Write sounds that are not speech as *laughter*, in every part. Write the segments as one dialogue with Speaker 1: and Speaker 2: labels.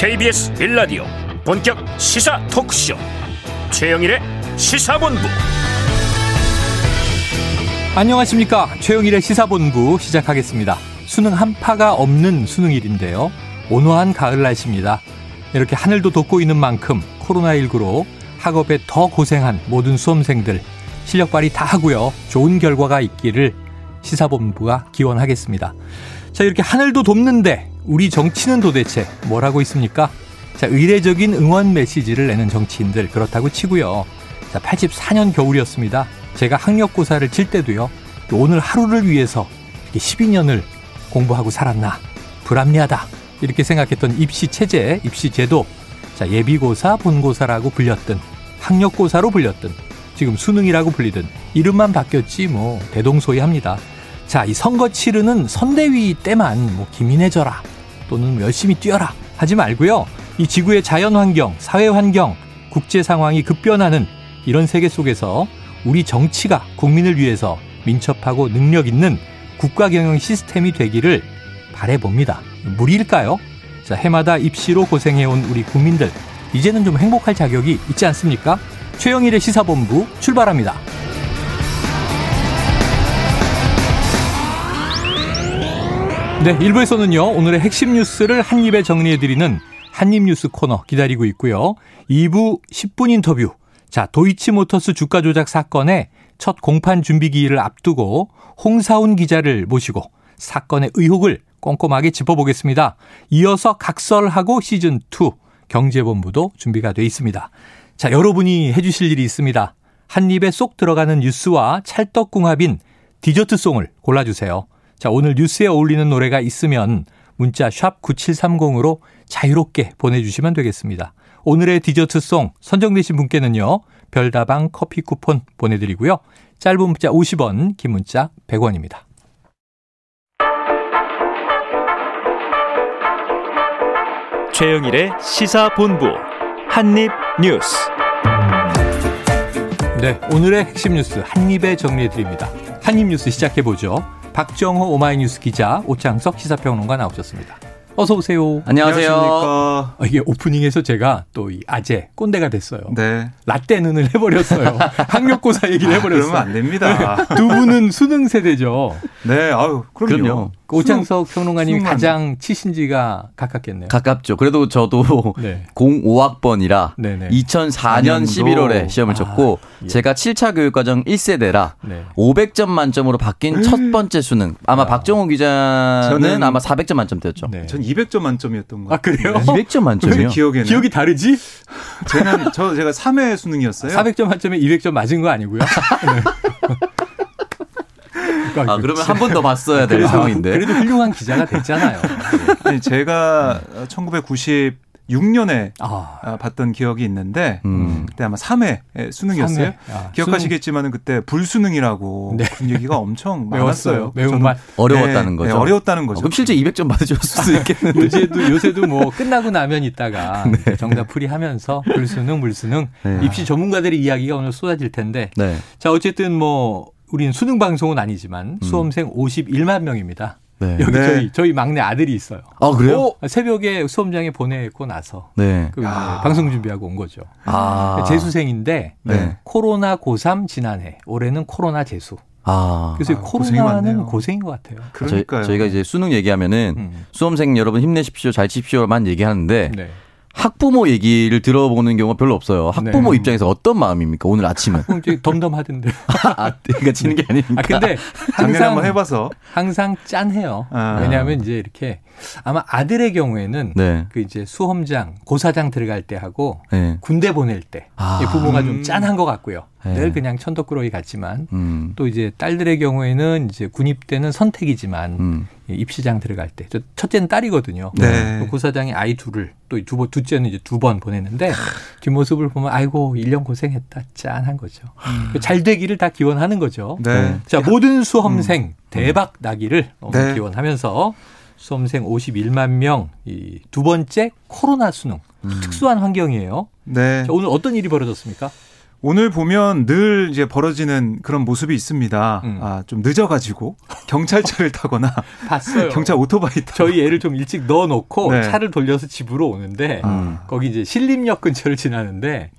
Speaker 1: KBS 빌라디오 본격 시사 토크쇼. 최영일의 시사본부.
Speaker 2: 안녕하십니까? 최영일의 시사본부 시작하겠습니다. 수능 한파가 없는 수능일인데요. 온화한 가을 날씨입니다. 이렇게 하늘도 돋고 있는 만큼 코로나19로 학업에 더 고생한 모든 수험생들 실력 발휘 다 하고요. 좋은 결과가 있기를 시사본부가 기원하겠습니다. 자 이렇게 하늘도 돋는데 우리 정치는 도대체 뭘 하고 있습니까? 자, 의례적인 응원 메시지를 내는 정치인들 그렇다고 치고요. 자, 84년 겨울이었습니다. 제가 학력고사를 칠 때도요. 오늘 하루를 위해서 이렇게 12년을 공부하고 살았나 불합리하다 이렇게 생각했던 입시 체제, 입시 제도, 자 예비고사, 본고사라고 불렸든 학력고사로 불렸든 지금 수능이라고 불리든 이름만 바뀌었지 뭐 대동소이합니다. 자, 이 선거 치르는 선대위 때만 뭐 기민해져라 또는 열심히 뛰어라 하지 말고요. 이 지구의 자연 환경, 사회 환경, 국제 상황이 급변하는 이런 세계 속에서 우리 정치가 국민을 위해서 민첩하고 능력 있는 국가 경영 시스템이 되기를 바래봅니다. 무리일까요? 자, 해마다 입시로 고생해온 우리 국민들, 이제는 좀 행복할 자격이 있지 않습니까? 최영일의 시사본부 출발합니다. 네, 1부에서는요, 오늘의 핵심 뉴스를 한입에 정리해드리는 한입뉴스 코너 기다리고 있고요. 2부 10분 인터뷰. 자, 도이치모터스 주가 조작 사건의 첫 공판 준비 기일을 앞두고 홍사훈 기자를 모시고 사건의 의혹을 꼼꼼하게 짚어보겠습니다. 이어서 각설하고 시즌2 경제본부도 준비가 돼 있습니다. 자, 여러분이 해주실 일이 있습니다. 한 입에 쏙 들어가는 뉴스와 찰떡궁합인 디저트송을 골라주세요. 자, 오늘 뉴스에 어울리는 노래가 있으면 문자 샵 9730으로 자유롭게 보내주시면 되겠습니다. 오늘의 디저트송 선정되신 분께는요. 별다방 커피 쿠폰 보내드리고요. 짧은 문자 50원, 긴 문자 100원입니다.
Speaker 1: 최영일의 시사본부 한입뉴스
Speaker 2: 네, 오늘의 핵심 뉴스 한입에 정리해드립니다. 한입뉴스 시작해보죠. 박정호 오마이뉴스 기자, 오창석 시사평론가 나오셨습니다. 어서 오세요.
Speaker 3: 안녕하세요.
Speaker 2: 아, 이게 오프닝에서 제가 또 이 아재 꼰대가 됐어요.
Speaker 3: 네.
Speaker 2: 라떼는을 해버렸어요. *laughs* 학력고사 얘기를 해버렸어요.
Speaker 3: 아, 그러면 안 됩니다.
Speaker 2: 네. 두 분은 수능 세대죠.
Speaker 3: 네, 아유, 그럼요. 그럼요.
Speaker 2: 그 오창석 평론가님이 가장 치신 지가 가깝겠네요.
Speaker 4: 가깝죠. 그래도 저도 *laughs* 네. 05학번이라 네네. 2004년 11월에 시험을 아, 쳤고 예. 제가 7차 교육과정 1세대라 네. 500점 만점으로 바뀐 음. 첫 번째 수능. 아마 아. 박정호 기자는 저는 아마 400점 만점대였죠.
Speaker 3: 네. 전 200점 만점이었던 거
Speaker 2: 같아요. 아, 그래요?
Speaker 4: 200점 만점이요?
Speaker 3: 기억에는.
Speaker 2: 기억이 다르지? *laughs*
Speaker 3: 저는 저 제가 3회 수능이었어요.
Speaker 2: 400점 만점에 200점 맞은 거 아니고요. *laughs* 네.
Speaker 4: 아, 그러면 한 번 더 봤어야 될 상황인데.
Speaker 2: 그래도 훌륭한 기자가 됐잖아요.
Speaker 3: 아니, *laughs* 제가 1990 6년에 아. 아. 봤던 기억이 있는데 음. 그때 아마 3회 수능이었어요. 3회. 아, 기억하시겠지만 은 그때 불수능이라고 네. 그 얘기가 엄청 *laughs* 많았어요.
Speaker 2: 매운맛
Speaker 4: 어려웠다는 네, 거죠.
Speaker 3: 네, 어려웠다는 거죠.
Speaker 4: 어, 그럼 실제 200점 받으셨을 수도 있겠는데. *laughs*
Speaker 2: 요새도 요새도 뭐 끝나고 나면 있다가 네. 정답 풀이하면서 불수능 불수능 네. 입시 전문가들의 이야기가 오늘 쏟아질 텐데. 네. 자 어쨌든 뭐 우리는 수능 방송은 아니지만 음. 수험생 51만 명입니다. 네. 여기 네. 저희 저희 막내 아들이 있어요.
Speaker 4: 아 그래요?
Speaker 2: 어, 새벽에 수험장에 보내고 나서 네. 그 방송 준비하고 온 거죠. 아. 재수생인데 네. 코로나 고3 지난해 올해는 코로나 재수. 아, 그래서 아, 코로나는 고생인 것 같아요.
Speaker 4: 그러니까요. 저희, 가 이제 수능 얘기하면은 음. 수험생 여러분 힘내십시오, 잘 치십시오만 얘기하는데 네. 학부모 얘기를 들어보는 경우가 별로 없어요. 학부모 네. 입장에서 어떤 마음입니까? 오늘 아침은?
Speaker 2: 덤덤하던데. *laughs*
Speaker 4: 아, 그러니까 치는 게 아니니까. 아,
Speaker 2: 근데 *laughs*
Speaker 3: 항상 한번 해봐서
Speaker 2: 항상 짠해요. 아. 왜냐하면 이제 이렇게 아마 아들의 경우에는 네. 그 이제 수험장, 고사장 들어갈 때 하고 네. 군대 보낼 때 아. 부모가 좀 짠한 것 같고요. 네. 늘 그냥 천덕꾸러기 같지만 음. 또 이제 딸들의 경우에는 이제 군입 때는 선택이지만 음. 입시장 들어갈 때 첫째는 딸이거든요. 네. 고사장이 아이 둘을 또 두 번, 둘째는 이제 두 번 보냈는데 뒷모습을 보면 아이고 1년 고생했다 짠한 거죠. 음. 잘 되기를 다 기원하는 거죠. 네. 자 모든 수험생 음. 대박 나기를 네. 기원하면서 수험생 51만 명, 이 두 번째 코로나 수능. 음. 특수한 환경이에요. 네. 자, 오늘 어떤 일이 벌어졌습니까?
Speaker 3: 오늘 보면 늘 이제 벌어지는 그런 모습이 있습니다. 음. 아, 좀 늦어가지고 경찰차를 타거나 *laughs*
Speaker 2: 봤어요.
Speaker 3: 경찰 오토바이 타고
Speaker 2: 저희 애를 좀 일찍 넣어놓고 네. 차를 돌려서 집으로 오는데 음. 거기 이제 신림역 근처를 지나는데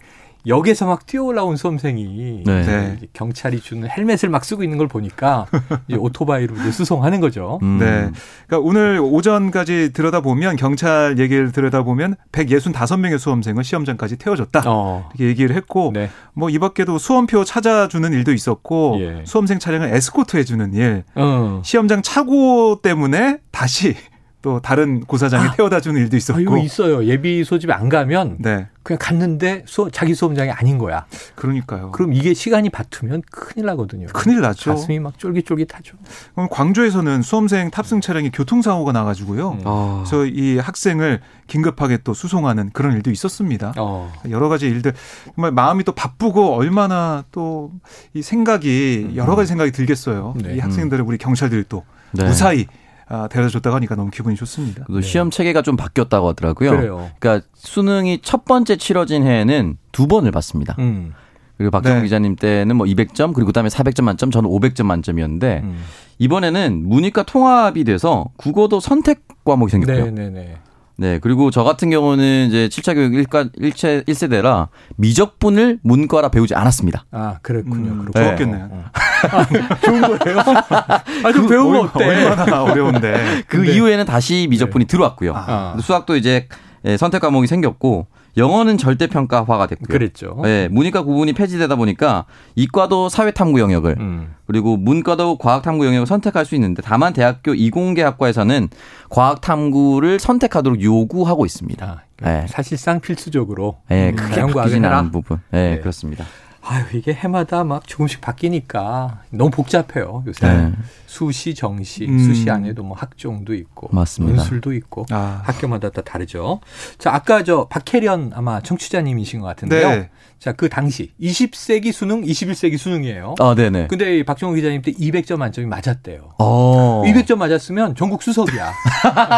Speaker 2: 역에서 막 뛰어 올라온 수험생이 네. 네. 경찰이 주는 헬멧을 막 쓰고 있는 걸 보니까 이제 오토바이로 이제 수송하는 거죠.
Speaker 3: 음. 네. 그러니까 오늘 오전까지 들여다보면 경찰 얘기를 들여다보면 165명의 수험생을 시험장까지 태워줬다. 어. 이렇게 얘기를 했고 네. 뭐이 밖에도 수험표 찾아주는 일도 있었고 예. 수험생 차량을 에스코트 해 주는 일, 어. 시험장 차고 때문에 다시 또 다른 고사장에 아, 태워다 주는 일도 있었고. 아,
Speaker 2: 이거 있어요. 예비 소집에 안 가면 네. 그냥 갔는데 수, 자기 수험장이 아닌 거야.
Speaker 3: 그러니까요.
Speaker 2: 그럼 이게 시간이 바투면 큰일 나거든요.
Speaker 3: 큰일 나죠.
Speaker 2: 가슴이 막 쫄깃쫄깃하죠.
Speaker 3: 그럼 광주에서는 수험생 탑승 차량이 교통사고가 나가지고요. 음. 어. 그래서 이 학생을 긴급하게 또 수송하는 그런 일도 있었습니다. 어. 여러 가지 일들 정말 마음이 또 바쁘고 얼마나 또 이 생각이 여러 가지 생각이 들겠어요. 네. 이 학생들을 우리 경찰들이 또 네. 무사히 아, 데려다 줬다고 하니까 너무 기분이 좋습니다.
Speaker 4: 네. 시험 체계가 좀 바뀌었다고 하더라고요.
Speaker 2: 그래요.
Speaker 4: 그러니까 수능이 첫 번째 치러진 해에는 두 번을 받습니다. 음. 그리고 박정우 네. 기자님 때는 뭐 200점 그리고 그다음에 400점 만점 저는 500점 만점이었는데 음. 이번에는 문이과 통합이 돼서 국어도 선택 과목이 생겼고요.
Speaker 2: 네 네네. 네, 네.
Speaker 4: 네, 그리고 저 같은 경우는 이제 7차 교육 1과 1체 1세대라 미적분을 문과라 배우지 않았습니다.
Speaker 2: 아, 그랬군요.
Speaker 3: 음, 좋았겠네요. 어, 어.
Speaker 2: 아, *laughs* 좋은 거예요? 아, 좀 그, 배우면 어때?
Speaker 3: 얼마나 어려운데.
Speaker 4: 그 네. 이후에는 다시 미적분이 네. 들어왔고요. 아. 수학도 이제 예, 선택 과목이 생겼고 영어는 절대 평가화가 됐고요.
Speaker 2: 그랬죠.
Speaker 4: 네, 문이과 구분이 폐지되다 보니까 이과도 사회 탐구 영역을 음. 그리고 문과도 과학 탐구 영역을 선택할 수 있는데 다만 대학교 이공계 학과에서는 과학 탐구를 선택하도록 요구하고 있습니다. 아,
Speaker 2: 네. 사실상 필수적으로
Speaker 4: 네, 크게 바뀌진 않은 부분. 네, 네, 그렇습니다.
Speaker 2: 아유, 이게 해마다 막 조금씩 바뀌니까 너무 복잡해요, 요새. 네. 수시, 정시, 음. 수시 안에도 뭐 학종도 있고. 맞습니다. 문술도 있고. 아. 학교마다 다 다르죠. 자, 아까 저 박혜련 아마 청취자님이신 것 같은데요. 네. 자, 그 당시 20세기 수능, 21세기 수능이에요.
Speaker 4: 아, 네네.
Speaker 2: 근데 박정우 기자님 때 200점 만점이 맞았대요. 어. 200점 맞았으면 전국 수석이야.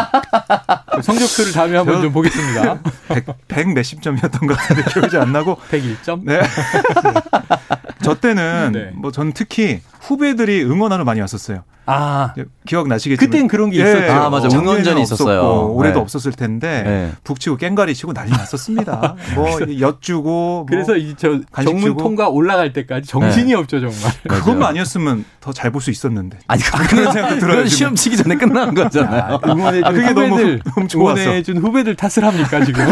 Speaker 2: *laughs* 성적표를 다음에 한번 좀 보겠습니다.
Speaker 3: 100, 100 몇십 점이었던 것 같은데 기억이 안 나고. *laughs*
Speaker 2: 101점?
Speaker 3: 네. *laughs* 저 때는 네. 뭐전 특히 후배들이 응원하러 많이 왔었어요. 아 기억 나시겠지만
Speaker 2: 그땐 그런 게 있었죠. 예,
Speaker 4: 아 맞아 응원전이 있었어요.
Speaker 3: 올해도 네. 없었을 텐데 네. 북치고 깽가리 치고 난리 났었습니다. *laughs* 뭐 엿주고 뭐
Speaker 2: 그래서 이저 정문 통과 올라갈 때까지 정신이 네. 없죠 정말.
Speaker 3: 그것만 아니었으면 더 잘 볼 수 있었는데.
Speaker 4: 아니 그런 생각도 들어요. 시험 치기 전에 끝난 거잖아요.
Speaker 2: 아, 응원해 준 아, 그게 후배들 너무, 너무 응원해 준 후배들 탓을 합니까 지금?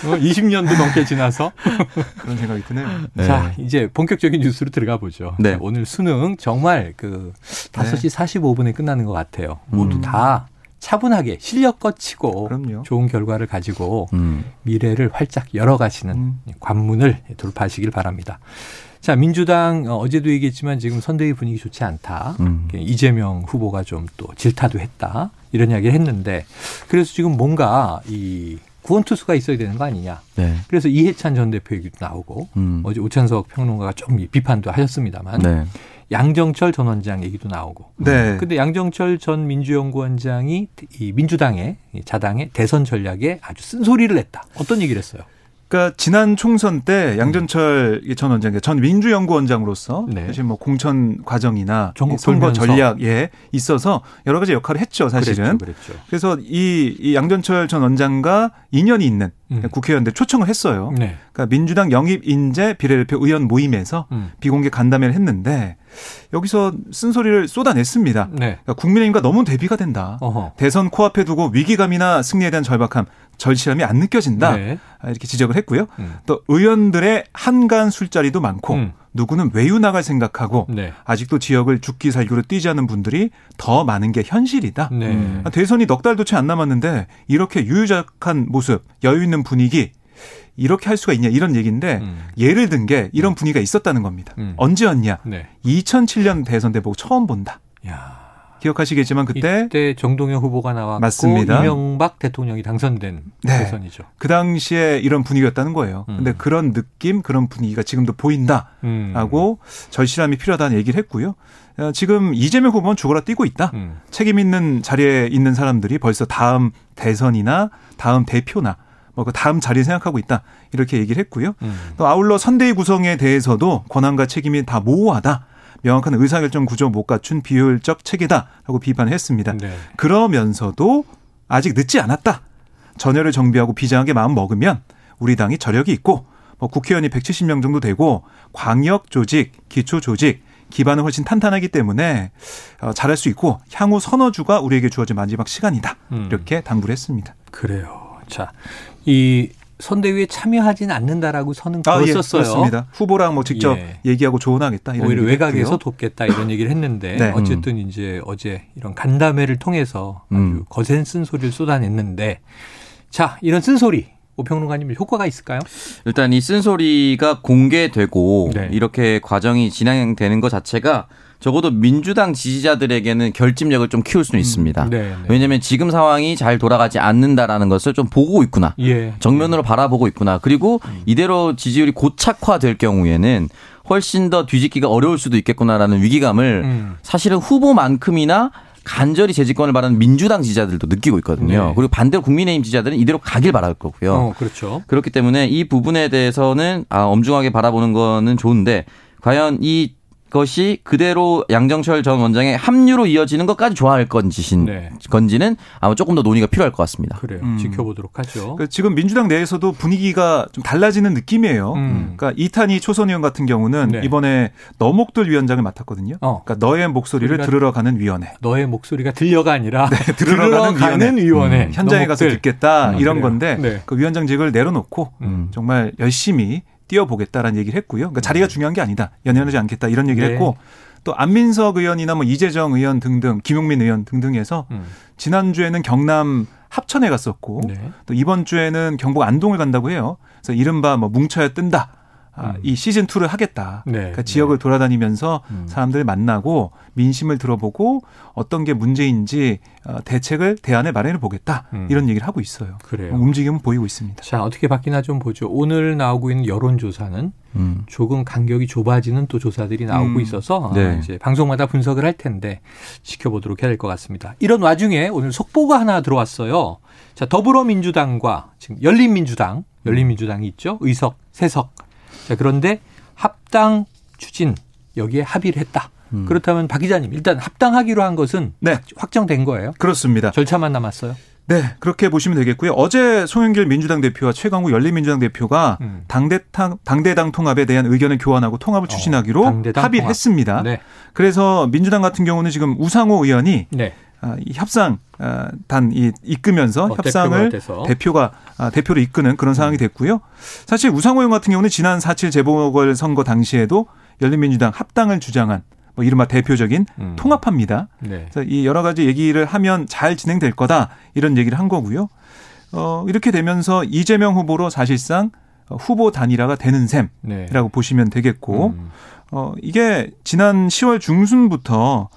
Speaker 2: 20년도 어, 넘게 지나서 *laughs*
Speaker 3: 그런 생각이 드네요.
Speaker 2: 네. 자, 이제 본격적인 뉴스로 들어가 보죠. 네. 오늘 수능 정말 그 5시 45분에 끝나는 것 같아요. 모두 음. 다 차분하게 실력껏 치고 그럼요. 좋은 결과를 가지고 음. 미래를 활짝 열어가시는 음. 관문을 돌파하시길 바랍니다. 자, 민주당 어, 어제도 얘기했지만 지금 선대위 분위기 좋지 않다. 음. 이재명 후보가 좀 또 질타도 했다. 이런 이야기를 했는데 그래서 지금 뭔가 이 구원 투수가 있어야 되는 거 아니냐. 네. 그래서 이해찬 전 대표 얘기도 나오고 음. 어제 오찬석 평론가가 좀 비판도 하셨습니다만 네. 양정철 전 원장 얘기도 나오고. 네. 근데 양정철 전 민주연구원장이 이 민주당의 자당의 대선 전략에 아주 쓴소리를 냈다. 어떤 얘기를 했어요?
Speaker 3: 그러니까 지난 총선 때 양전철 전 원장, 전 민주연구원장으로서 네. 사실 뭐 공천 과정이나 선거 전략에 있어서 여러 가지 역할을 했죠, 사실은. 그랬죠, 그랬죠. 그래서 이, 이 양전철 전 원장과 인연이 있는 음. 국회의원들 초청을 했어요. 네. 그러니까 민주당 영입 인재 비례대표 의원 모임에서 음. 비공개 간담회를 했는데 여기서 쓴소리를 쏟아냈습니다. 네. 그러니까 국민의힘과 너무 대비가 된다. 어허. 대선 코앞에 두고 위기감이나 승리에 대한 절박함, 절실함이 안 느껴진다. 네. 아, 이렇게 지적을 했고요. 음. 또 의원들의 한간 술자리도 많고 음. 누구는 외유 나갈 생각하고 네. 아직도 지역을 죽기 살기로 뛰지 않는 분들이 더 많은 게 현실이다. 네. 음. 대선이 넉 달도 채 안 남았는데 이렇게 유유작한 모습, 여유 있는 분위기 이렇게 할 수가 있냐 이런 얘기인데 음. 예를 든 게 이런 음. 분위기가 있었다는 겁니다. 음. 언제였냐? 네. 2007년 대선 때 보고 처음 본다. 야. 기억하시겠지만 그때
Speaker 2: 이때 정동영 후보가 나왔고 맞습니다. 이명박 대통령이 당선된 네. 대선이죠.
Speaker 3: 그 당시에 이런 분위기였다는 거예요. 음. 근데 그런 느낌, 그런 분위기가 지금도 보인다라고 음. 절실함이 필요하다는 얘기를 했고요. 어, 지금 이재명 후보는 죽어라 뛰고 있다. 음. 책임 있는 자리에 있는 사람들이 벌써 다음 대선이나 다음 대표나 뭐그 다음 자리 생각하고 있다 이렇게 얘기를 했고요. 음. 또 아울러 선대위 구성에 대해서도 권한과 책임이 다 모호하다. 명확한 의사결정 구조 못 갖춘 비효율적 체계다라고 비판했습니다. 네. 그러면서도 아직 늦지 않았다. 전열을 정비하고 비장하게 마음 먹으면 우리 당이 저력이 있고 뭐 국회의원이 170명 정도 되고 광역 조직, 기초 조직 기반은 훨씬 탄탄하기 때문에 어, 잘할 수 있고 향후 선어주가 우리에게 주어진 마지막 시간이다. 음. 이렇게 당부를 했습니다.
Speaker 2: 그래요. 자, 이 선대위에 참여하지는 않는다라고 선은 걸었었어요.
Speaker 3: 아, 예, 그렇습니다. 후보랑 뭐 직접 예. 얘기하고 조언하겠다 이런
Speaker 2: 오히려 외곽에서 했고요. 돕겠다 이런 얘기를 했는데 네. 어쨌든 이제 어제 이런 간담회를 통해서 아주 음. 거센 쓴소리를 쏟아냈는데 자 이런 쓴소리 오평론가님 효과가 있을까요?
Speaker 4: 일단 이 쓴소리가 공개되고 네. 이렇게 과정이 진행되는 것 자체가 적어도 민주당 지지자들에게는 결집력을 좀 키울 수는 음. 있습니다. 네, 네. 왜냐하면 지금 상황이 잘 돌아가지 않는다라는 것을 좀 보고 있구나. 예. 정면으로 예. 바라보고 있구나. 그리고 음. 이대로 지지율이 고착화될 경우에는 훨씬 더 뒤집기가 어려울 수도 있겠구나라는 위기감을 음. 사실은 후보만큼이나 간절히 재집권을 바라는 민주당 지지자들도 느끼고 있거든요. 네. 그리고 반대로 국민의힘 지지자들은 이대로 가길 바랄 거고요.
Speaker 2: 어, 그렇죠.
Speaker 4: 그렇기 때문에 이 부분에 대해서는 아, 엄중하게 바라보는 거는 좋은데 과연 이 것이 그대로 양정철 전 원장의 합류로 이어지는 것까지 좋아할 건지신 네. 건지는 아마 조금 더 논의가 필요할 것 같습니다.
Speaker 2: 그래요. 음. 지켜보도록 하죠.
Speaker 3: 그 지금 민주당 내에서도 분위기가 좀 달라지는 느낌이에요. 음. 그러니까 이탄희 초선 의원 같은 경우는 네. 이번에 너목들 위원장을 맡았거든요. 어. 그러니까 너의 목소리를 들으러 가는 위원회.
Speaker 2: 너의 목소리가 들려가 아니라 네, 들으러, 들으러, 가는, 가는 위원회. 음.
Speaker 3: 현장에 너목들. 가서 듣겠다 음, 이런 그래요. 건데 네. 그 위원장직을 내려놓고 음. 정말 열심히 뛰어보겠다라는 얘기를 했고요. 그러니까 자리가 중요한 게 아니다. 연연하지 않겠다 이런 얘기를 네. 했고 또 안민석 의원이나 뭐 이재정 의원 등등 김용민 의원 등등해서 음. 지난주에는 경남 합천에 갔었고 네. 또 이번 주에는 경북 안동을 간다고 해요. 그래서 이른바 뭐 뭉쳐야 뜬다. 아, 음. 이 시즌 2를 하겠다. 네. 그러니까 지역을 네. 돌아다니면서 음. 사람들 만나고 민심을 들어보고 어떤 게 문제인지 어, 대책을 대안을 마련해 보겠다. 음. 이런 얘기를 하고 있어요.
Speaker 2: 그래요.
Speaker 3: 움직임은 보이고 있습니다.
Speaker 2: 자, 어떻게 바뀌나 좀 보죠. 오늘 나오고 있는 여론조사는 음. 조금 간격이 좁아지는 또 조사들이 나오고 음. 있어서 네. 이제 방송마다 분석을 할 텐데 지켜보도록 해야 될 것 같습니다. 이런 와중에 오늘 속보가 하나 들어왔어요. 자, 더불어민주당과 지금 열린민주당, 열린민주당이 있죠. 의석 세석 자, 그런데 합당 추진 여기에 합의를 했다. 음. 그렇다면 박 기자님 일단 합당하기로 한 것은 네. 확정된 거예요?
Speaker 3: 그렇습니다.
Speaker 2: 절차만 남았어요.
Speaker 3: 네, 그렇게 보시면 되겠고요. 어제 송영길 민주당 대표와 최강욱 열린민주당 대표가 음. 당대당 당대당 통합에 대한 의견을 교환하고 통합을 어, 추진하기로 어, 합의를 통합. 했습니다. 네. 그래서 민주당 같은 경우는 지금 우상호 의원이 네. 아, 이 협상 아, 단이 이끌면서 어, 협상을 대표가 아, 대표로 이끄는 그런 상황이 됐고요. 사실 우상호 의원 같은 경우는 지난 4.7 재보궐 선거 당시에도 열린민주당 합당을 주장한 뭐 이른바 대표적인 음. 통합합니다. 네. 그래서 이 여러 가지 얘기를 하면 잘 진행될 거다 이런 얘기를 한 거고요. 어, 이렇게 되면서 이재명 후보로 사실상 후보 단일화가 되는 셈이라고 네. 보시면 되겠고, 음. 어, 이게 지난 10월 중순부터 어,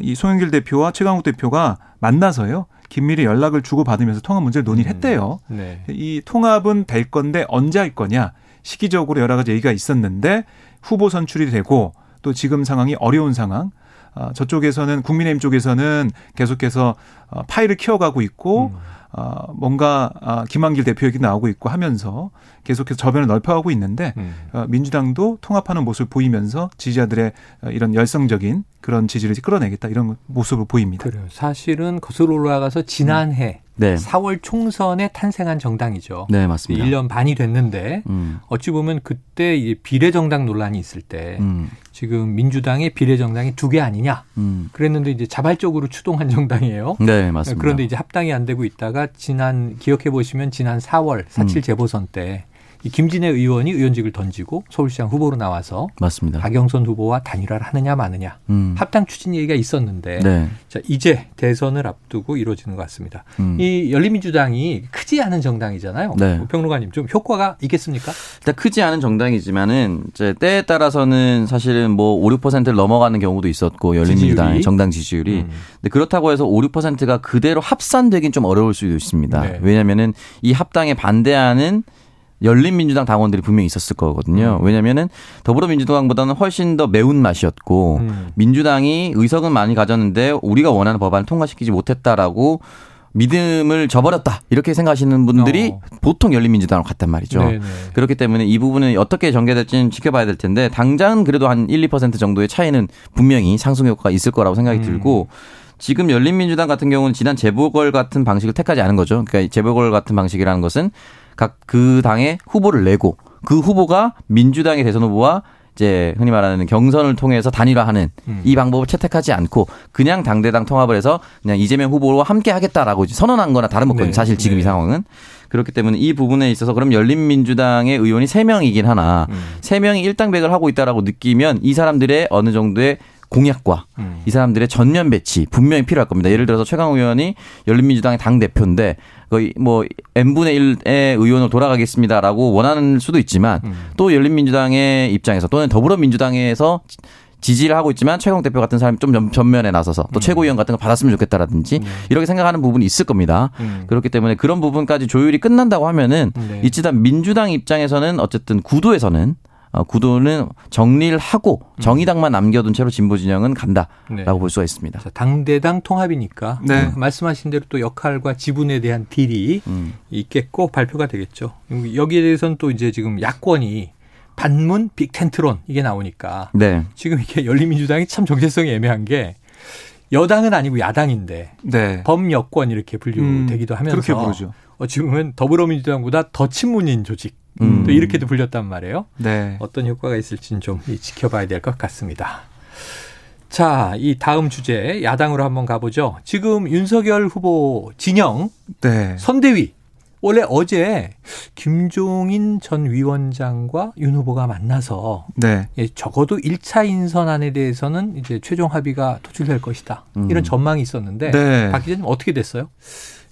Speaker 3: 이 송영길 대표와 최강욱 대표가 만나서요. 긴밀히 연락을 주고받으면서 통합 문제를 논의를 음. 했대요. 음, 네. 이 통합은 될 건데 언제 할 거냐. 시기적으로 여러 가지 얘기가 있었는데 후보 선출이 되고 또 지금 상황이 어려운 상황. 어, 저쪽에서는 국민의힘 쪽에서는 계속해서 어, 파일을 키워가고 있고 음. 어, 뭔가 아, 김한길 대표 얘기 나오고 있고 하면서 계속해서 저변을 넓혀가고 있는데 음. 어, 민주당도 통합하는 모습을 보이면서 지지자들의 어, 이런 열성적인 그런 지지를 끌어내겠다 이런 모습을 보입니다.
Speaker 2: 그래요. 사실은 거슬러 올라가서 지난해 음. 네. 4월 총선에 탄생한 정당이죠.
Speaker 4: 네, 맞습니다.
Speaker 2: 1년 반이 됐는데 음. 어찌 보면 그때 이제 비례정당 논란이 있을 때 음. 지금 민주당의 비례정당이 두 개 아니냐. 음. 그랬는데 이제 자발적으로 추동한 *laughs* 정당이에요.
Speaker 4: 네, 맞습니다.
Speaker 2: 그런데 이제 합당이 안 되고 있다가 지난 기억해 보시면 지난 4월 4.7 음. 재보선 때 이 김진애 의원이 의원직을 던지고 서울시장 후보로 나와서
Speaker 4: 맞습니다.
Speaker 2: 박영선 후보와 단일화를 하느냐 마느냐 음. 합당 추진 얘기가 있었는데 네. 자 이제 대선을 앞두고 이루어지는 것 같습니다. 음. 이 열린민주당이 크지 않은 정당이잖아요. 네. 뭐 평론가님 좀 효과가 있겠습니까?
Speaker 4: 일단 크지 않은 정당이지만은 이제 때에 따라서는 사실은 뭐 5, 6%를 넘어가는 경우도 있었고 열린민주당 정당 지지율이 음. 근데 그렇다고 해서 5, 6%가 그대로 합산되긴 좀 어려울 수도 있습니다. 네. 왜냐하면은 이 합당에 반대하는 열린민주당 당원들이 분명히 있었을 거거든요. 음. 왜냐면은 더불어민주당보다는 훨씬 더 매운 맛이었고 음. 민주당이 의석은 많이 가졌는데 우리가 원하는 법안을 통과시키지 못했다라고 믿음을 저버렸다 이렇게 생각하시는 분들이 어. 보통 열린민주당으로 갔단 말이죠. 네네. 그렇기 때문에 이 부분은 어떻게 전개될지는 지켜봐야 될 텐데 당장은 그래도 한 1, 2% 정도의 차이는 분명히 상승 효과가 있을 거라고 생각이 음. 들고 지금 열린민주당 같은 경우는 지난 재보궐 같은 방식을 택하지 않은 거죠. 그러니까 재보궐 같은 방식이라는 것은 각 그 당의 후보를 내고 그 후보가 민주당의 대선 후보와 이제 흔히 말하는 경선을 통해서 단일화하는 음. 이 방법을 채택하지 않고 그냥 당대당 통합을 해서 그냥 이재명 후보와 함께 하겠다라고 선언한 거나 다름없거든요. 네. 사실 지금 네. 이 상황은. 그렇기 때문에 이 부분에 있어서 그럼 열린민주당의 의원이 3명이긴 하나 음. 3명이 일당백을 하고 있다라고 느끼면 이 사람들의 어느 정도의 공약과 음. 이 사람들의 전면 배치 분명히 필요할 겁니다. 예를 들어서 최강 의원이 열린민주당의 당 대표인데 거의 뭐 n분의 1의 의원으로 돌아가겠습니다라고 원하는 수도 있지만 음. 또 열린민주당의 입장에서 또는 더불어민주당에서 지지를 하고 있지만 최강 대표 같은 사람이 좀 전면에 나서서 또 음. 최고위원 같은 거 받았으면 좋겠다라든지 음. 이렇게 생각하는 부분이 있을 겁니다. 음. 그렇기 때문에 그런 부분까지 조율이 끝난다고 하면은 네. 이치단 민주당 입장에서는 어쨌든 구도에서는 어, 구도는 정리를 하고 음. 정의당만 남겨둔 채로 진보 진영은 간다라고 네. 볼 수가 있습니다.
Speaker 2: 자, 당대당 통합이니까 네. 말씀하신 대로 또 역할과 지분에 대한 딜이 음. 있겠고 발표가 되겠죠. 여기에 대해서는 또 이제 지금 야권이 반문 빅텐트론 이게 나오니까 네. 지금 이게 열린민주당이 참 정체성이 애매한 게 여당은 아니고 야당인데 네. 범여권 이렇게 분류되기도 음, 하면서 그렇게 부르죠. 어, 지금은 더불어민주당보다 더 친문인 조직 음. 또 이렇게도 불렸단 말이에요. 네. 어떤 효과가 있을지는 좀 지켜봐야 될 것 같습니다. 자, 이 다음 주제 야당으로 한번 가보죠. 지금 윤석열 후보 진영 네. 선대위 원래 어제 김종인 전 위원장과 윤 후보가 만나서 네. 예, 적어도 1차 인선안에 대해서는 이제 최종 합의가 도출될 것이다. 음. 이런 전망이 있었는데 네. 박 기자님 어떻게 됐어요?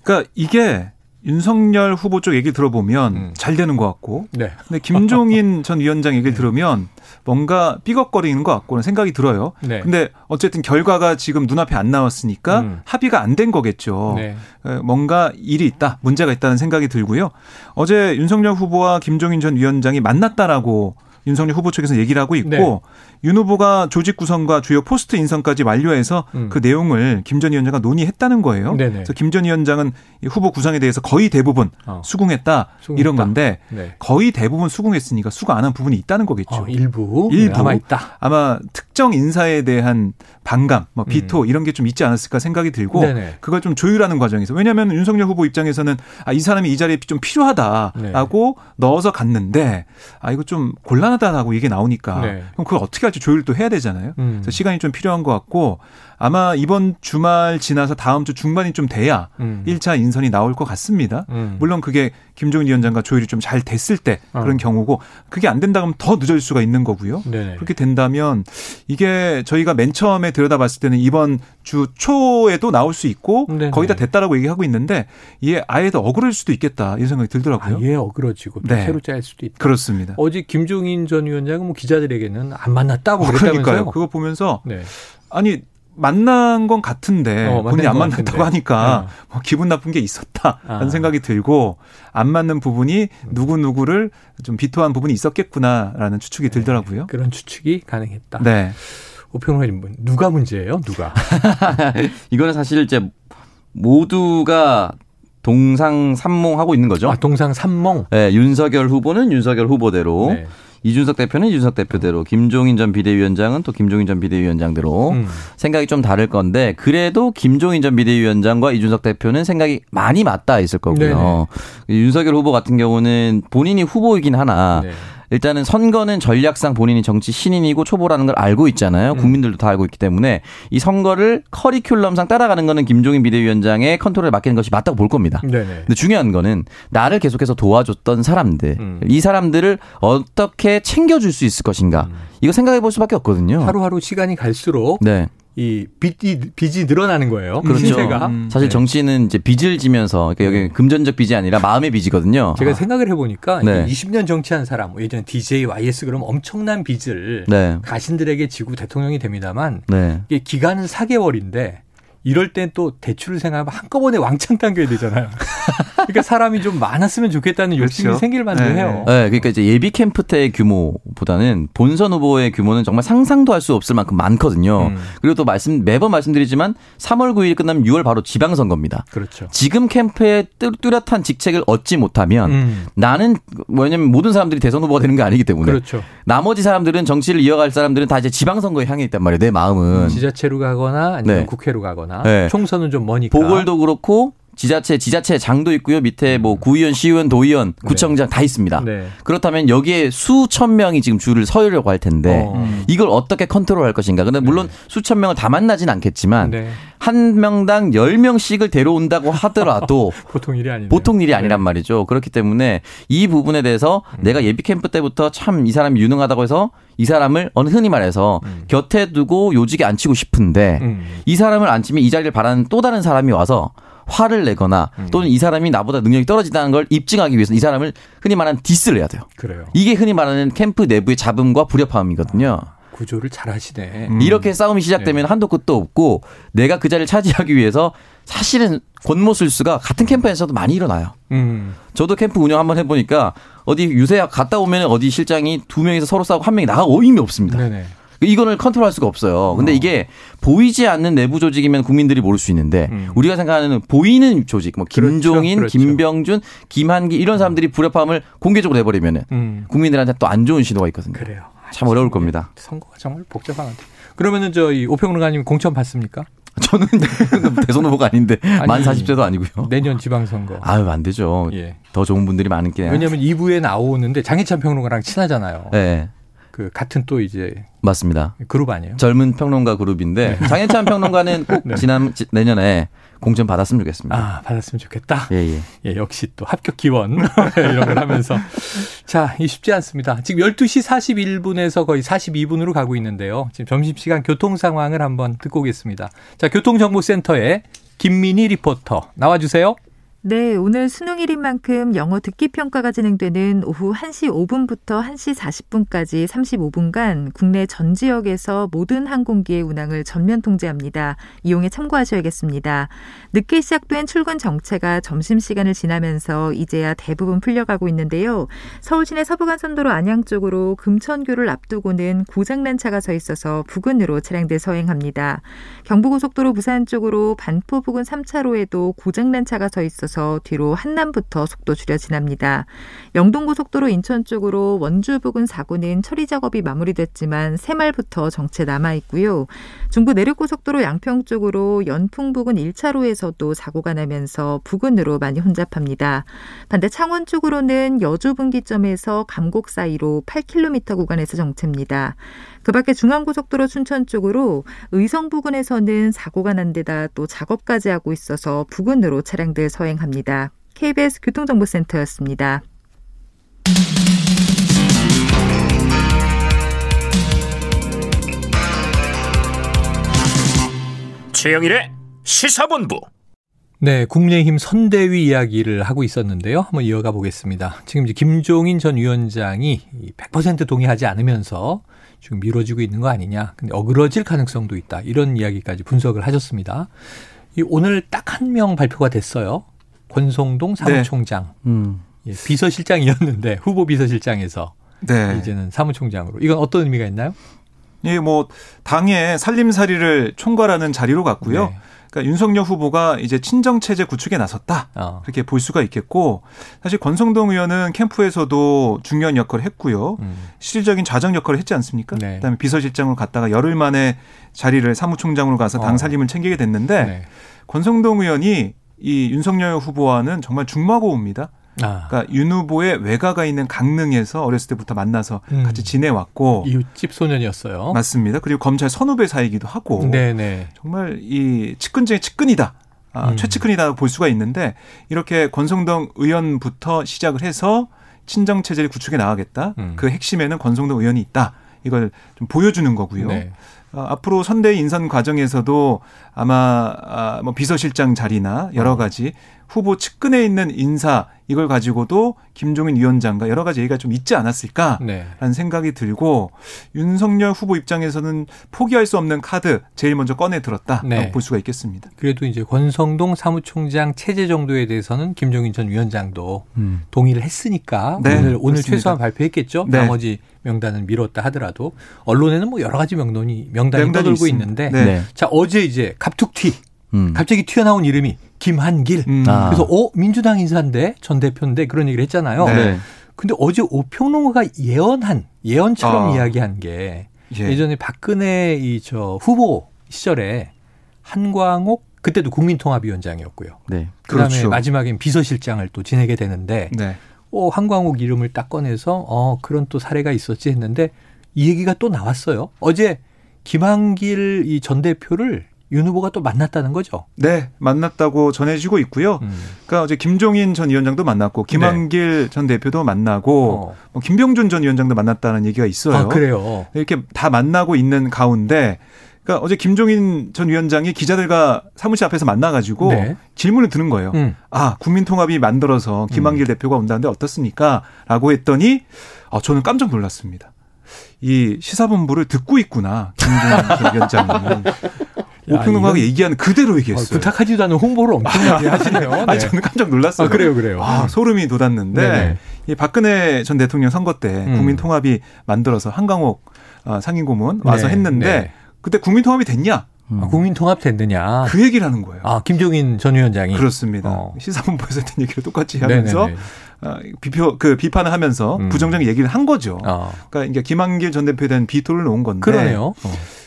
Speaker 3: 그러니까 이게 윤석열 후보 쪽 얘기 들어보면 음. 잘 되는 것 같고, 네. 근데 김종인 *laughs* 전 위원장 얘기를 네. 들으면 뭔가 삐걱거리는 것 같고는 생각이 들어요. 네. 근데 어쨌든 결과가 지금 눈앞에 안 나왔으니까 음. 합의가 안 된 거겠죠. 네. 뭔가 일이 있다, 문제가 있다는 생각이 들고요. 어제 윤석열 후보와 김종인 전 위원장이 만났다라고 윤석열 후보 측에서 얘기를 하고 있고 네. 윤 후보가 조직 구성과 주요 포스트 인선까지 완료해서 음. 그 내용을 김 전 위원장과 논의했다는 거예요. 네네. 그래서 김 전 위원장은 후보 구성에 대해서 거의 대부분 어. 수긍했다, 수긍했다, 이런 건데 네. 거의 대부분 수긍했으니까 수긍 안 한 부분이 있다는 거겠죠. 어,
Speaker 2: 일부 일부 아마 있다.
Speaker 3: 아마 특정 인사에 대한 반감, 뭐 비토 음. 이런 게 좀 있지 않았을까 생각이 들고 네네. 그걸 좀 조율하는 과정에서 왜냐하면 윤석열 후보 입장에서는 아, 이 사람이 이 자리에 좀 필요하다라고 네. 넣어서 갔는데 아 이거 좀 곤란 하다라고 이게 나오니까 네. 그럼 그걸 어떻게 할지 조율도 해야 되잖아요. 음. 그래서 시간이 좀 필요한 것 같고 아마 이번 주말 지나서 다음 주 중반이 좀 돼야 음. 1차 인선이 나올 것 같습니다. 음. 물론 그게 김종인 위원장과 조율이 좀 잘 됐을 때 그런 어. 경우고 그게 안 된다 그러면 더 늦어질 수가 있는 거고요. 네네. 그렇게 된다면 이게 저희가 맨 처음에 들여다봤을 때는 이번 주 초에도 나올 수 있고 네네. 거의 다 됐다라고 얘기하고 있는데 이게 아예 더 억울할 수도 있겠다 이런 생각이 들더라고요.
Speaker 2: 아예 어그러지고 네. 새로 짤 수도 있다.
Speaker 3: 그렇습니다.
Speaker 2: 어제 김종인 전 위원장은 뭐 기자들에게는 안 만났다고 어, 그랬다면서요. 그러니까요.
Speaker 3: 그거 보면서 네. 아니 만난 건 같은데 어, 본인이 안 만났다고 하니까 어. 뭐 기분 나쁜 게 있었다라는 아. 생각이 들고 안 맞는 부분이 누구 누구를 좀 비토한 부분이 있었겠구나라는 추측이 네. 들더라고요.
Speaker 2: 그런 추측이 가능했다. 네. 오평론님 누가 문제예요? 누가? *laughs*
Speaker 4: 이거는 사실 이제 모두가 동상 삼몽하고 있는 거죠.
Speaker 2: 아, 동상 삼몽.
Speaker 4: 네, 윤석열 후보는 윤석열 후보대로 네. 이준석 대표는 이준석 대표대로 김종인 전 비대위원장은 또 김종인 전 비대위원장대로 음. 생각이 좀 다를 건데 그래도 김종인 전 비대위원장과 이준석 대표는 생각이 많이 맞닿아 있을 거고요. 네네. 윤석열 후보 같은 경우는 본인이 후보이긴 하나 네. 일단은 선거는 전략상 본인이 정치 신인이고 초보라는 걸 알고 있잖아요. 음. 국민들도 다 알고 있기 때문에 이 선거를 커리큘럼상 따라가는 거는 김종인 비대위원장의 컨트롤에 맡기는 것이 맞다고 볼 겁니다. 네네. 근데 중요한 거는 나를 계속해서 도와줬던 사람들, 음. 이 사람들을 어떻게 챙겨줄 수 있을 것인가. 음. 이거 생각해 볼 수밖에 없거든요.
Speaker 2: 하루하루 시간이 갈수록 네. 이 빚이 빚이 늘어나는 거예요.
Speaker 4: 그렇죠. 신세가. 음. 사실 네. 정치는 이제 빚을 지면서 그러니까 여기 네. 금전적 빚이 아니라 마음의 빚이거든요.
Speaker 2: 제가 아. 생각을 해보니까 네. 20년 정치한 사람, 뭐 예전에 DJ, YS 그럼 엄청난 빚을 네. 가신들에게 지고 대통령이 됩니다만 네. 이게 기간은 4개월인데 이럴 땐 또 대출을 생각하면 한꺼번에 왕창 당겨야 되잖아요. 그러니까 사람이 좀 많았으면 좋겠다는 욕심이 그렇죠. 생길 만도 네. 해요.
Speaker 4: 네, 그러니까 이제 예비 캠프 때의 규모보다는 본선 후보의 규모는 정말 상상도 할 수 없을 만큼 많거든요. 음. 그리고 또 말씀 매번 말씀드리지만 3월 9일 끝나면 6월 바로 지방선거입니다.
Speaker 2: 그렇죠.
Speaker 4: 지금 캠프에 뚜렷한 직책을 얻지 못하면 음. 나는 뭐냐면 모든 사람들이 대선 후보가 되는 게 아니기 때문에
Speaker 2: 그렇죠.
Speaker 4: 나머지 사람들은 정치를 이어갈 사람들은 다 이제 지방선거에 향해 있단 말이에요. 내 마음은
Speaker 2: 지자체로 가거나 아니면 네. 국회로 가거나 네. 총선은 좀 머니까
Speaker 4: 보궐도 그렇고 지자체 지자체 장도 있고요. 밑에 뭐 구의원, 시의원, 도의원, 네. 구청장 네. 다 있습니다. 네. 그렇다면 여기에 수천 명이 지금 줄을 서려고 할 텐데 어. 이걸 어떻게 컨트롤할 것인가. 근데 물론 네. 수천 명을 다 만나진 않겠지만 네. 한 명당 열명씩을 데려온다고 하더라도 *laughs*
Speaker 2: 보통 일이 아니
Speaker 4: 보통 일이 아니란 네. 말이죠. 그렇기 때문에 이 부분에 대해서 음. 내가 예비 캠프 때부터 참 이 사람이 유능하다고 해서 이 사람을 어느 흔히 말해서 음. 곁에 두고 요직에 앉히고 싶은데 음. 이 사람을 앉히면 이 자리를 바라는 또 다른 사람이 와서 화를 내거나 음. 또는 이 사람이 나보다 능력이 떨어지다는 걸 입증하기 위해서 이 사람을 흔히 말하는 디스를 해야 돼요.
Speaker 2: 그래요.
Speaker 4: 이게 흔히 말하는 캠프 내부의 잡음과 불협화음이거든요. 아,
Speaker 2: 구조를 잘 하시네.
Speaker 4: 음. 이렇게 싸움이 시작되면 네. 한도 끝도 없고 내가 그 자리를 차지하기 위해서 사실은 권모술수가 같은 캠프에서도 많이 일어나요. 음. 저도 캠프 운영 한번 해보니까 어디 유세약 갔다 오면 어디 실장이 두 명이서 서로 싸우고 한 명이 나가고 의미 없습니다. 네네. 이거를 컨트롤할 수가 없어요. 근데 어. 이게 보이지 않는 내부 조직이면 국민들이 모를 수 있는데 음. 우리가 생각하는 보이는 조직, 뭐 그렇죠. 김종인, 그렇죠. 그렇죠. 김병준, 김한기 이런 사람들이 불협화음을 공개적으로 내버리면은 음. 국민들한테 또 안 좋은 신호가 있거든요.
Speaker 2: 그래요.
Speaker 4: 참 어려울 겁니다.
Speaker 2: 선거가 정말 복잡한데. 그러면은 저 이 오평론가님 공천 받습니까? *laughs*
Speaker 4: 저는 대선 후보가 아닌데 아니, 만 40세도 아니고요.
Speaker 2: 내년 지방선거.
Speaker 4: 아유 안 되죠. 예. 더 좋은 분들이 많은 게.
Speaker 2: 왜냐하면 2부에 나오는데 장희찬 평론가랑 친하잖아요.
Speaker 4: 네.
Speaker 2: 그 같은 또 이제
Speaker 4: 맞습니다.
Speaker 2: 그룹 아니에요?
Speaker 4: 젊은 평론가 그룹인데 네. 장혜찬 평론가는 *laughs* 꼭 네. 지난 내년에 공천 받았으면 좋겠습니다.
Speaker 2: 아, 받았으면 좋겠다.
Speaker 4: 예, 예.
Speaker 2: 예 역시 또 합격 기원 *laughs* 이런 걸 하면서 자, 이 쉽지 않습니다. 지금 12시 41분에서 거의 42분으로 가고 있는데요. 지금 점심 시간 교통 상황을 한번 듣고 오겠습니다. 자, 교통정보센터에 김민희 리포터 나와 주세요.
Speaker 5: 네, 오늘 수능일인 만큼 영어 듣기 평가가 진행되는 오후 1시 5분부터 1시 40분까지 35분간 국내 전 지역에서 모든 항공기의 운항을 전면 통제합니다. 이용에 참고하셔야겠습니다. 늦게 시작된 출근 정체가 점심시간을 지나면서 이제야 대부분 풀려가고 있는데요. 서울 시내 서부간선도로 안양 쪽으로 금천교를 앞두고는 고장난 차가 서 있어서 부근으로 차량들 서행합니다. 경부고속도로 부산 쪽으로 반포 부근 3차로에도 고장난 차가 서 있어서 이어서 뒤로 한남부터 속도 줄여 지납니다. 영동고속도로 인천 쪽으로 원주 부근 사고는 처리 작업이 마무리됐지만 새말부터 정체 남아 있고요. 중부 내륙고속도로 양평 쪽으로 연풍 부근 1차로에서도 사고가 나면서 부근으로 많이 혼잡합니다. 반대 창원 쪽으로는 여주 분기점에서 감곡 사이로 8km 구간에서 정체입니다. 그 밖에 중앙고속도로 춘천 쪽으로 의성 부근에서는 사고가 난 데다 또 작업까지 하고 있어서 부근으로 차량들 서행합니다. KBS 교통정보센터였습니다.
Speaker 1: 최영일의 시사본부.
Speaker 2: 네, 국민의힘 선대위 이야기를 하고 있었는데요. 한번 이어가 보겠습니다. 지금 이제 김종인 전 위원장이 100% 동의하지 않으면서 지금 미뤄지고 있는 거 아니냐. 근데 어그러질 가능성도 있다. 이런 이야기까지 분석을 하셨습니다. 이 오늘 딱 한 명 발표가 됐어요. 권성동 사무총장. 네. 음. 예, 비서실장이었는데 *laughs* 후보 비서실장에서 네. 이제는 사무총장으로. 이건 어떤 의미가 있나요?
Speaker 3: 예, 뭐 당의 살림살이를 총괄하는 자리로 갔고요. 네. 그러니까 윤석열 후보가 이제 친정 체제 구축에 나섰다 어. 그렇게 볼 수가 있겠고 사실 권성동 의원은 캠프에서도 중요한 역할을 했고요. 음. 실질적인 좌정 역할을 했지 않습니까? 네. 그다음에 비서실장으로 갔다가 열흘 만에 자리를 사무총장으로 가서 당 어. 살림을 챙기게 됐는데 네. 권성동 의원이 이 윤석열 후보와는 정말 중마고우입니다. 아. 그러니까 윤 후보의 외가가 있는 강릉에서 어렸을 때부터 만나서 음. 같이 지내왔고
Speaker 2: 이웃집 소년이었어요.
Speaker 3: 맞습니다. 그리고 검찰 선후배 사이기도 하고 네네. 정말 이 측근 중에 측근이다. 아, 음. 최측근이다 볼 수가 있는데 이렇게 권성동 의원부터 시작을 해서 친정 체제를 구축해 나가겠다. 음. 그 핵심에는 권성동 의원이 있다. 이걸 좀 보여주는 거고요. 네. 어, 앞으로 선대위 인선 과정에서도 아마 아, 뭐 비서실장 자리나 여러 어. 가지 후보 측근에 있는 인사 이걸 가지고도 김종인 위원장과 여러 가지 얘기가 좀 있지 않았을까라는 네. 생각이 들고 윤석열 후보 입장에서는 포기할 수 없는 카드 제일 먼저 꺼내 들었다라고 네. 볼 수가 있겠습니다.
Speaker 2: 그래도 이제 권성동 사무총장 체제 정도에 대해서는 김종인 전 위원장도 음. 동의를 했으니까 네, 오늘 오늘 최소한 발표했겠죠. 네. 나머지 명단은 미뤘다 하더라도 언론에는 뭐 여러 가지 명단이 명단이 떠돌고 있는데 네. 자 어제 이제 갑툭튀 음. 갑자기 튀어나온 이름이 김한길. 음. 아. 그래서 어 민주당 인사인데 전 대표인데 그런 얘기를 했잖아요. 네. 근데 어제 오평론가가 예언한 예언처럼 아. 이야기한 게 예. 전에 박근혜 이 저 후보 시절에 한광옥 그때도 국민통합위원장이었고요. 네. 그다음에 그렇죠. 마지막엔 비서실장을 또 지내게 되는데 네. 어 한광옥 이름을 딱 꺼내서 어 그런 또 사례가 있었지 했는데 이 얘기가 또 나왔어요. 어제 김한길 이 전 대표를 윤 후보가 또 만났다는 거죠.
Speaker 3: 네, 만났다고 전해지고 있고요. 음. 그러니까 어제 김종인 전 위원장도 만났고 김한길 네. 전 대표도 만나고 어. 뭐 김병준 전 위원장도 만났다는 얘기가 있어요. 아,
Speaker 2: 그래요.
Speaker 3: 이렇게 다 만나고 있는 가운데 그러니까 어제 김종인 전 위원장이 기자들과 사무실 앞에서 만나가지고 네. 질문을 드는 거예요. 음. 아 국민통합이 만들어서 김한길 음. 대표가 온다는데 어떻습니까?라고 했더니 아, 저는 깜짝 놀랐습니다. 이 시사본부를 듣고 있구나 김종인 위원장이. *laughs* 오평론가가 얘기하는 그대로 얘기했어요.
Speaker 2: 아, 부탁하지도 않은 홍보를 엄청나게 하시네요. *laughs* 네.
Speaker 3: 아니, 저는 깜짝 놀랐어요.
Speaker 2: 아, 그래요, 그래요.
Speaker 3: 아, 소름이 돋았는데 이 박근혜 전 대통령 선거 때 음. 국민통합이 만들어서 한강옥 어, 상임고문 와서 네, 했는데 네. 그때 국민통합이 됐냐?
Speaker 2: 음. 아, 국민통합 됐느냐?
Speaker 3: 그 얘기를 하는 거예요.
Speaker 2: 아, 김종인 전 위원장이
Speaker 3: 그렇습니다. 어. 시사본부에서 했던 얘기를 똑같이 하면서 어, 비표 그 비판을 하면서 음. 부정적인 얘기를 한 거죠. 어. 그러니까 이제 김한길 전 대표에 대한 비토를 놓은 건데.
Speaker 2: 그러네요.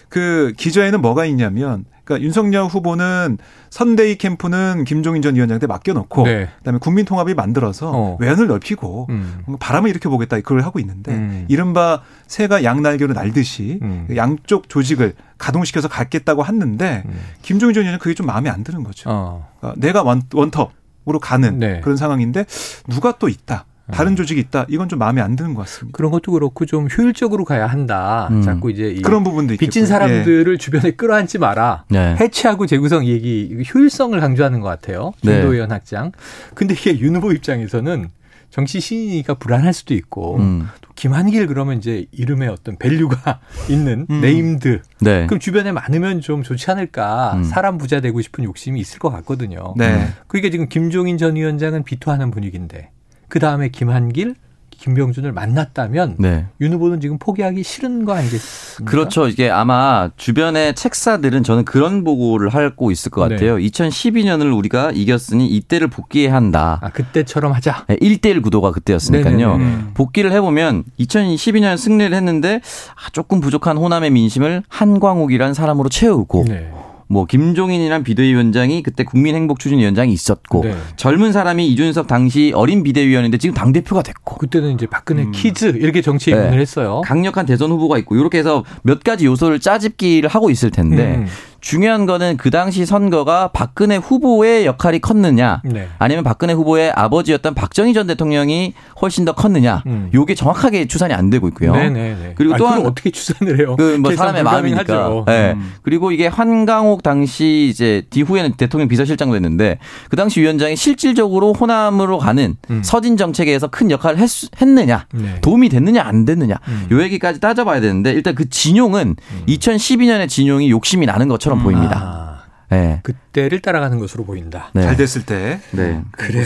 Speaker 3: 어. 그 기저에는 뭐가 있냐면 그러니까 윤석열 후보는 선대위 캠프는 김종인 전 위원장한테 맡겨놓고 네. 그다음에 국민통합이 만들어서 어. 외연을 넓히고 음. 바람을 일으켜 보겠다 그걸 하고 있는데 음. 이른바 새가 양날개로 날듯이 음. 양쪽 조직을 가동시켜서 갖겠다고 했는데 음. 김종인 전 위원장 그게 좀 마음에 안 드는 거죠. 어. 그러니까 내가 원, 원톱으로 가는 네. 그런 상황인데 누가 또 있다. 다른 음. 조직이 있다. 이건 좀 마음에 안 드는 것 같습니다.
Speaker 2: 그런 것도 그렇고 좀 효율적으로 가야 한다. 음. 자꾸 이제
Speaker 3: 그런 부분도
Speaker 2: 빚진 있겠고. 사람들을 예. 주변에 끌어안지 마라. 네. 해체하고 재구성 얘기 효율성을 강조하는 것 같아요. 김도 의원 네. 학장. 근데 이게 윤 후보 입장에서는 정치 신인이니까 불안할 수도 있고 음. 또 김한길 그러면 이제 이름에 어떤 value가 *laughs* 있는 음. named 네. 그럼 주변에 많으면 좀 좋지 않을까 음. 사람 부자 되고 싶은 욕심이 있을 것 같거든요. 네. 그러니까 지금 김종인 전 위원장은 비토하는 분위기인데 그 다음에 김한길, 김병준을 만났다면 네. 윤 후보는 지금 포기하기 싫은 거 아니겠습니까?
Speaker 4: 그렇죠. 이게 아마 주변의 책사들은 저는 그런 보고를 하고 있을 것 같아요. 네. 2012년을 우리가 이겼으니 이때를 복기해야 한다.
Speaker 2: 아, 그때처럼 하자.
Speaker 4: 네, 1대1 구도가 그때였으니까요. 네네네. 음. 복기를 해보면 2012년 승리를 했는데 아, 조금 부족한 호남의 민심을 한광욱이라는 사람으로 채우고 네. 뭐 김종인이란 비대위원장이 그때 국민행복추진위원장이 있었고 네. 젊은 사람이 이준석 당시 어린 비대위원인데 지금 당 대표가 됐고
Speaker 2: 그때는 이제 박근혜 음. kids 이렇게 정치 입문을 네. 했어요.
Speaker 4: 강력한 대선 후보가 있고 이렇게 해서 몇 가지 요소를 짜집기를 하고 있을 텐데 음. 중요한 거는 그 당시 선거가 박근혜 후보의 역할이 컸느냐 네. 아니면 박근혜 후보의 아버지였던 박정희 전 대통령이 훨씬 더 컸느냐 음. 요게 정확하게 추산이 안 되고 있고요.
Speaker 2: 네네네. 네, 네. 그리고 또한
Speaker 4: 어떻게
Speaker 2: 추산을 해요?
Speaker 4: 그 뭐 사람의 마음이니까. 네. 음. 그리고 이게 한강옥 당시 이제 뒤후에는 대통령 비서실장도 했는데 그 당시 위원장이 실질적으로 호남으로 가는 음. 서진 정책에서 큰 역할을 했, 느냐 네. 도움이 됐느냐 안 됐느냐 음. 요 얘기까지 따져봐야 되는데 일단 그 진용은 2012년의 음. 진용이 욕심이 나는 것처럼 것처럼 보입니다. 아,
Speaker 2: 네. 그때를 따라가는 것으로 보인다.
Speaker 3: 네. 잘 됐을 때.
Speaker 2: 네. 그래요.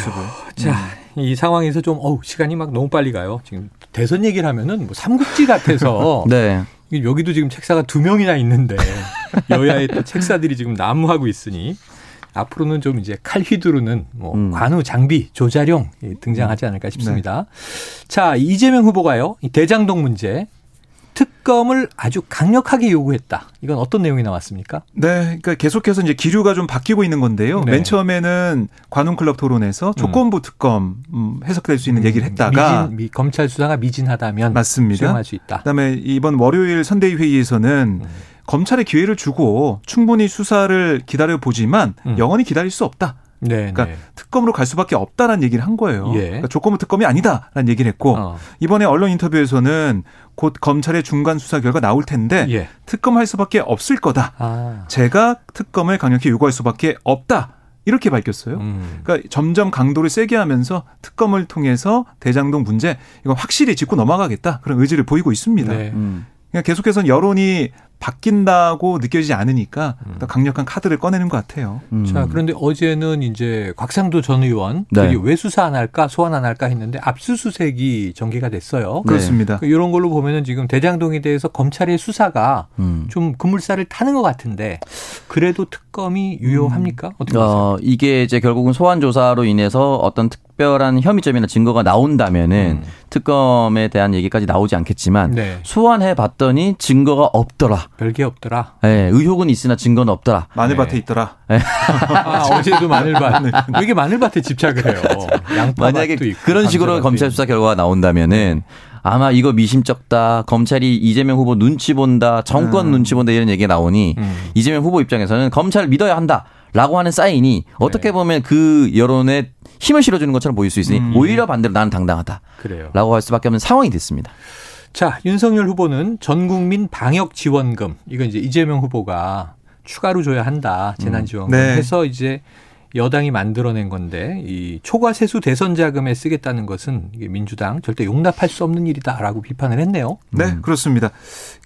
Speaker 2: 자, 음. 이 상황에서 좀 어우, 시간이 막 너무 빨리 가요. 지금 대선 얘기를 하면은 뭐 삼국지 같아서 *laughs* 네. 여기도 지금 책사가 두 명이나 있는데 *laughs* 여야의 또 책사들이 지금 난무하고 있으니 앞으로는 좀 이제 칼 휘두르는 뭐 음. 관우 장비 조자룡 등장하지 않을까 싶습니다. 네. 자 이재명 후보가요 이 대장동 문제 특검을 아주 강력하게 요구했다. 이건 어떤 내용이 나왔습니까?
Speaker 3: 네, 그러니까 계속해서 이제 기류가 좀 바뀌고 있는 건데요. 네. 맨 처음에는 관훈클럽 토론에서 음. 조건부 특검 음, 해석될 수 있는 음, 얘기를 했다가
Speaker 2: 미진, 미, 검찰 수사가 미진하다면
Speaker 3: 맞습니다.
Speaker 2: 수용할 수 있다.
Speaker 3: 그다음에 이번 월요일 선대위 회의에서는 음. 검찰에 기회를 주고 충분히 수사를 기다려 보지만 음. 영원히 기다릴 수 없다. 네, 그러니까 네. 특검으로 갈 수밖에 없다라는 얘기를 한 거예요. 예. 그러니까 조건부 특검이 아니다라는 얘기를 했고 어. 이번에 언론 인터뷰에서는 곧 검찰의 중간 수사 결과 나올 텐데 예. 특검할 수밖에 없을 거다. 아. 제가 특검을 강력히 요구할 수밖에 없다. 이렇게 밝혔어요. 음. 그러니까 점점 강도를 세게 하면서 특검을 통해서 대장동 문제 이건 확실히 짚고 넘어가겠다 그런 의지를 보이고 있습니다. 네. 음. 그냥 계속해서 여론이 바뀐다고 느껴지지 않으니까 음. 강력한 카드를 꺼내는 것 같아요.
Speaker 2: 음. 자, 그런데 어제는 이제 곽상도 전 의원 네. 왜 수사 안 할까 소환 안 할까 했는데 압수수색이 전개가 됐어요.
Speaker 3: 그렇습니다.
Speaker 2: 네. 이런 걸로 보면은 지금 대장동에 대해서 검찰의 수사가 음. 좀 그물살을 타는 것 같은데 그래도 특검이 유효합니까? 어떻게 보세요? 어,
Speaker 4: 이게 이제 결국은 소환 조사로 인해서 어떤 특 특별한 혐의점이나 증거가 나온다면은 음. 특검에 대한 얘기까지 나오지 않겠지만 네. 소환해 봤더니 증거가 없더라.
Speaker 2: 별게 없더라.
Speaker 4: 네, 의혹은 있으나 증거는 없더라.
Speaker 3: 마늘밭에 네. 있더라. 네.
Speaker 2: 아, 어제도 마늘밭. *laughs* 왜 이게 마늘밭에 집착을 해요?
Speaker 4: 만약에
Speaker 2: 있고,
Speaker 4: 그런 식으로 검찰 수사 결과가 나온다면은 아마 이거 미심쩍다. 검찰이 이재명 후보 눈치 본다. 정권 음. 눈치 본다 이런 얘기가 나오니 음. 이재명 후보 입장에서는 검찰을 믿어야 한다. 라고 하는 사인이 어떻게 네. 보면 그 여론에 힘을 실어주는 것처럼 보일 수 있으니 음. 오히려 반대로 나는 당당하다. 그래요. 라고 할 수밖에 없는 상황이 됐습니다.
Speaker 2: 자, 윤석열 후보는 전 국민 방역 지원금 이거 이제 이재명 후보가 추가로 줘야 한다. 재난 지원금 음. 네. 해서 이제 여당이 만들어낸 건데 이 초과 세수 대선 자금에 쓰겠다는 것은 이게 민주당 절대 용납할 수 없는 일이다라고 비판을 했네요.
Speaker 3: 네, 음. 그렇습니다.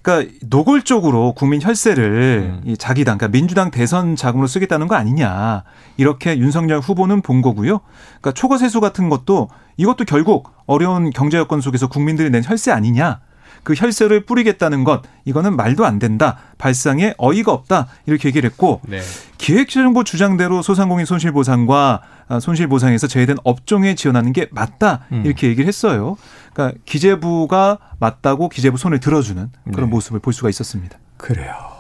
Speaker 3: 그러니까 노골적으로 국민 혈세를 음. 이 자기 당, 그러니까 민주당 대선 자금으로 쓰겠다는 거 아니냐 이렇게 윤석열 후보는 본 거고요. 그러니까 초과 세수 같은 것도 이것도 결국 어려운 경제 여건 속에서 국민들이 낸 혈세 아니냐. 그 혈세를 뿌리겠다는 것 이거는 말도 안 된다. 발상에 어이가 없다. 이렇게 얘기를 했고 네. 기획재정부 주장대로 소상공인 손실보상과 아, 손실보상에서 제외된 업종에 지원하는 게 맞다. 음. 이렇게 얘기를 했어요. 그러니까 기재부가 맞다고 기재부 손을 들어주는 그런 네. 모습을 볼 수가 있었습니다.
Speaker 2: 그래요.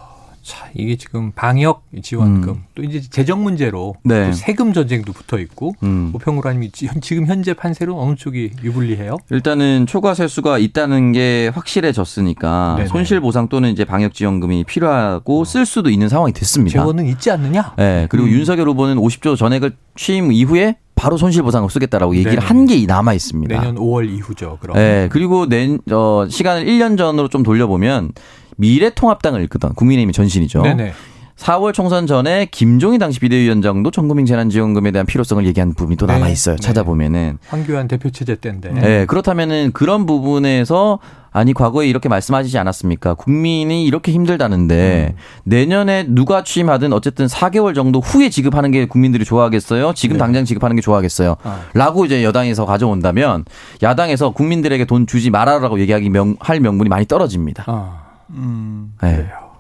Speaker 2: 자, 이게 지금 방역 지원금 음. 또 이제 재정 문제로 네. 또 세금 전쟁도 붙어 있고 음. 오평구라님이 지금 현재 판세로 어느 쪽이 유불리해요?
Speaker 4: 일단은 초과 세수가 있다는 게 확실해졌으니까 네네. 손실 보상 또는 이제 방역 지원금이 필요하고 어. 쓸 수도 있는 상황이 됐습니다.
Speaker 2: 재원은 있지 않느냐?
Speaker 4: 네. 그리고 음. 윤석열 후보는 50조 전액을 취임 이후에 바로 손실보상을 쓰겠다라고 얘기를 한 게 남아 있습니다.
Speaker 2: 내년 5월 이후죠. 그럼.
Speaker 4: 네. 그리고 내 어, 시간을 1년 전으로 좀 돌려보면 미래통합당을 이끌던 국민의힘 전신이죠. 네네. 4월 총선 전에 김종희 당시 비대위원장도 전국민 재난지원금에 대한 필요성을 얘기한 부분이 또 네. 남아 있어요. 네. 찾아보면은
Speaker 2: 황교안 대표 체제 때인데.
Speaker 4: 네, 그렇다면은 그런 부분에서 아니 과거에 이렇게 말씀하시지 않았습니까? 국민이 이렇게 힘들다는데 음. 내년에 누가 취임하든 어쨌든 4개월 정도 후에 지급하는 게 국민들이 좋아하겠어요? 지금 네. 당장 지급하는 게 좋아하겠어요? 아. 라고 이제 여당에서 가져온다면 야당에서 국민들에게 돈 주지 말아라고 얘기하기 명, 할 명분이 많이 떨어집니다. 아.
Speaker 2: 음, 네. 그래요.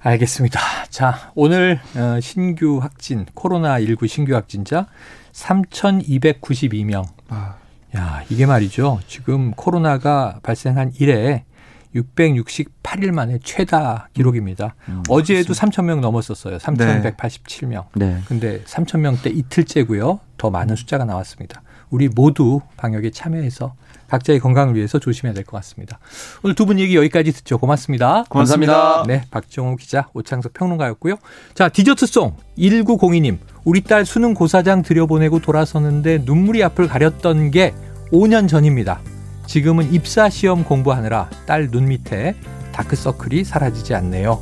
Speaker 2: 알겠습니다. 자, 오늘 어, 신규 확진, 코로나 19 신규 확진자 3,292명. 아. 야, 이게 말이죠. 지금 코로나가 발생한 이래 668일 만에 최다 기록입니다. 음, 어제에도 3,000명 넘었었어요. 3,187명. 네. 근데 3,000명대 이틀째고요. 더 많은 숫자가 나왔습니다. 우리 모두 방역에 참여해서 각자의 건강을 위해서 조심해야 될 것 같습니다. 오늘 두 분 얘기 여기까지 듣죠. 고맙습니다.
Speaker 3: 고맙습니다.
Speaker 2: 네, 박정호 기자, 오창석 평론가였고요. 자, 디저트송 1902님. 우리 딸 수능 고사장 들여보내고 돌아서는데 눈물이 앞을 가렸던 게 5년 전입니다. 지금은 입사 시험 공부하느라 딸 눈 밑에 다크서클이 사라지지 않네요.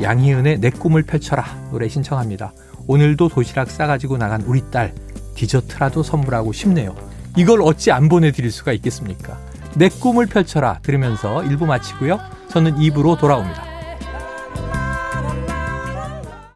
Speaker 2: 양희은의 내 꿈을 펼쳐라 노래 신청합니다. 오늘도 도시락 싸가지고 나간 우리 딸 디저트라도 선물하고 싶네요. 이걸 어찌 안 보내드릴 수가 있겠습니까? 내 꿈을 펼쳐라 들으면서 1부 마치고요. 저는 2부로 돌아옵니다.